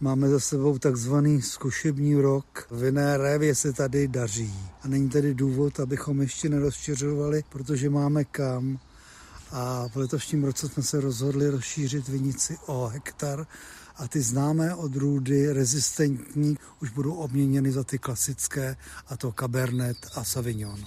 Máme za sebou takzvaný zkušební rok. Vinné révě se tady daří. A není tedy důvod, abychom ještě nerozšiřovali, protože máme kam. A v letošním roce jsme se rozhodli rozšířit vinici o hektar a ty známé odrůdy rezistentní už budou obměněny za ty klasické a to Cabernet a Sauvignon.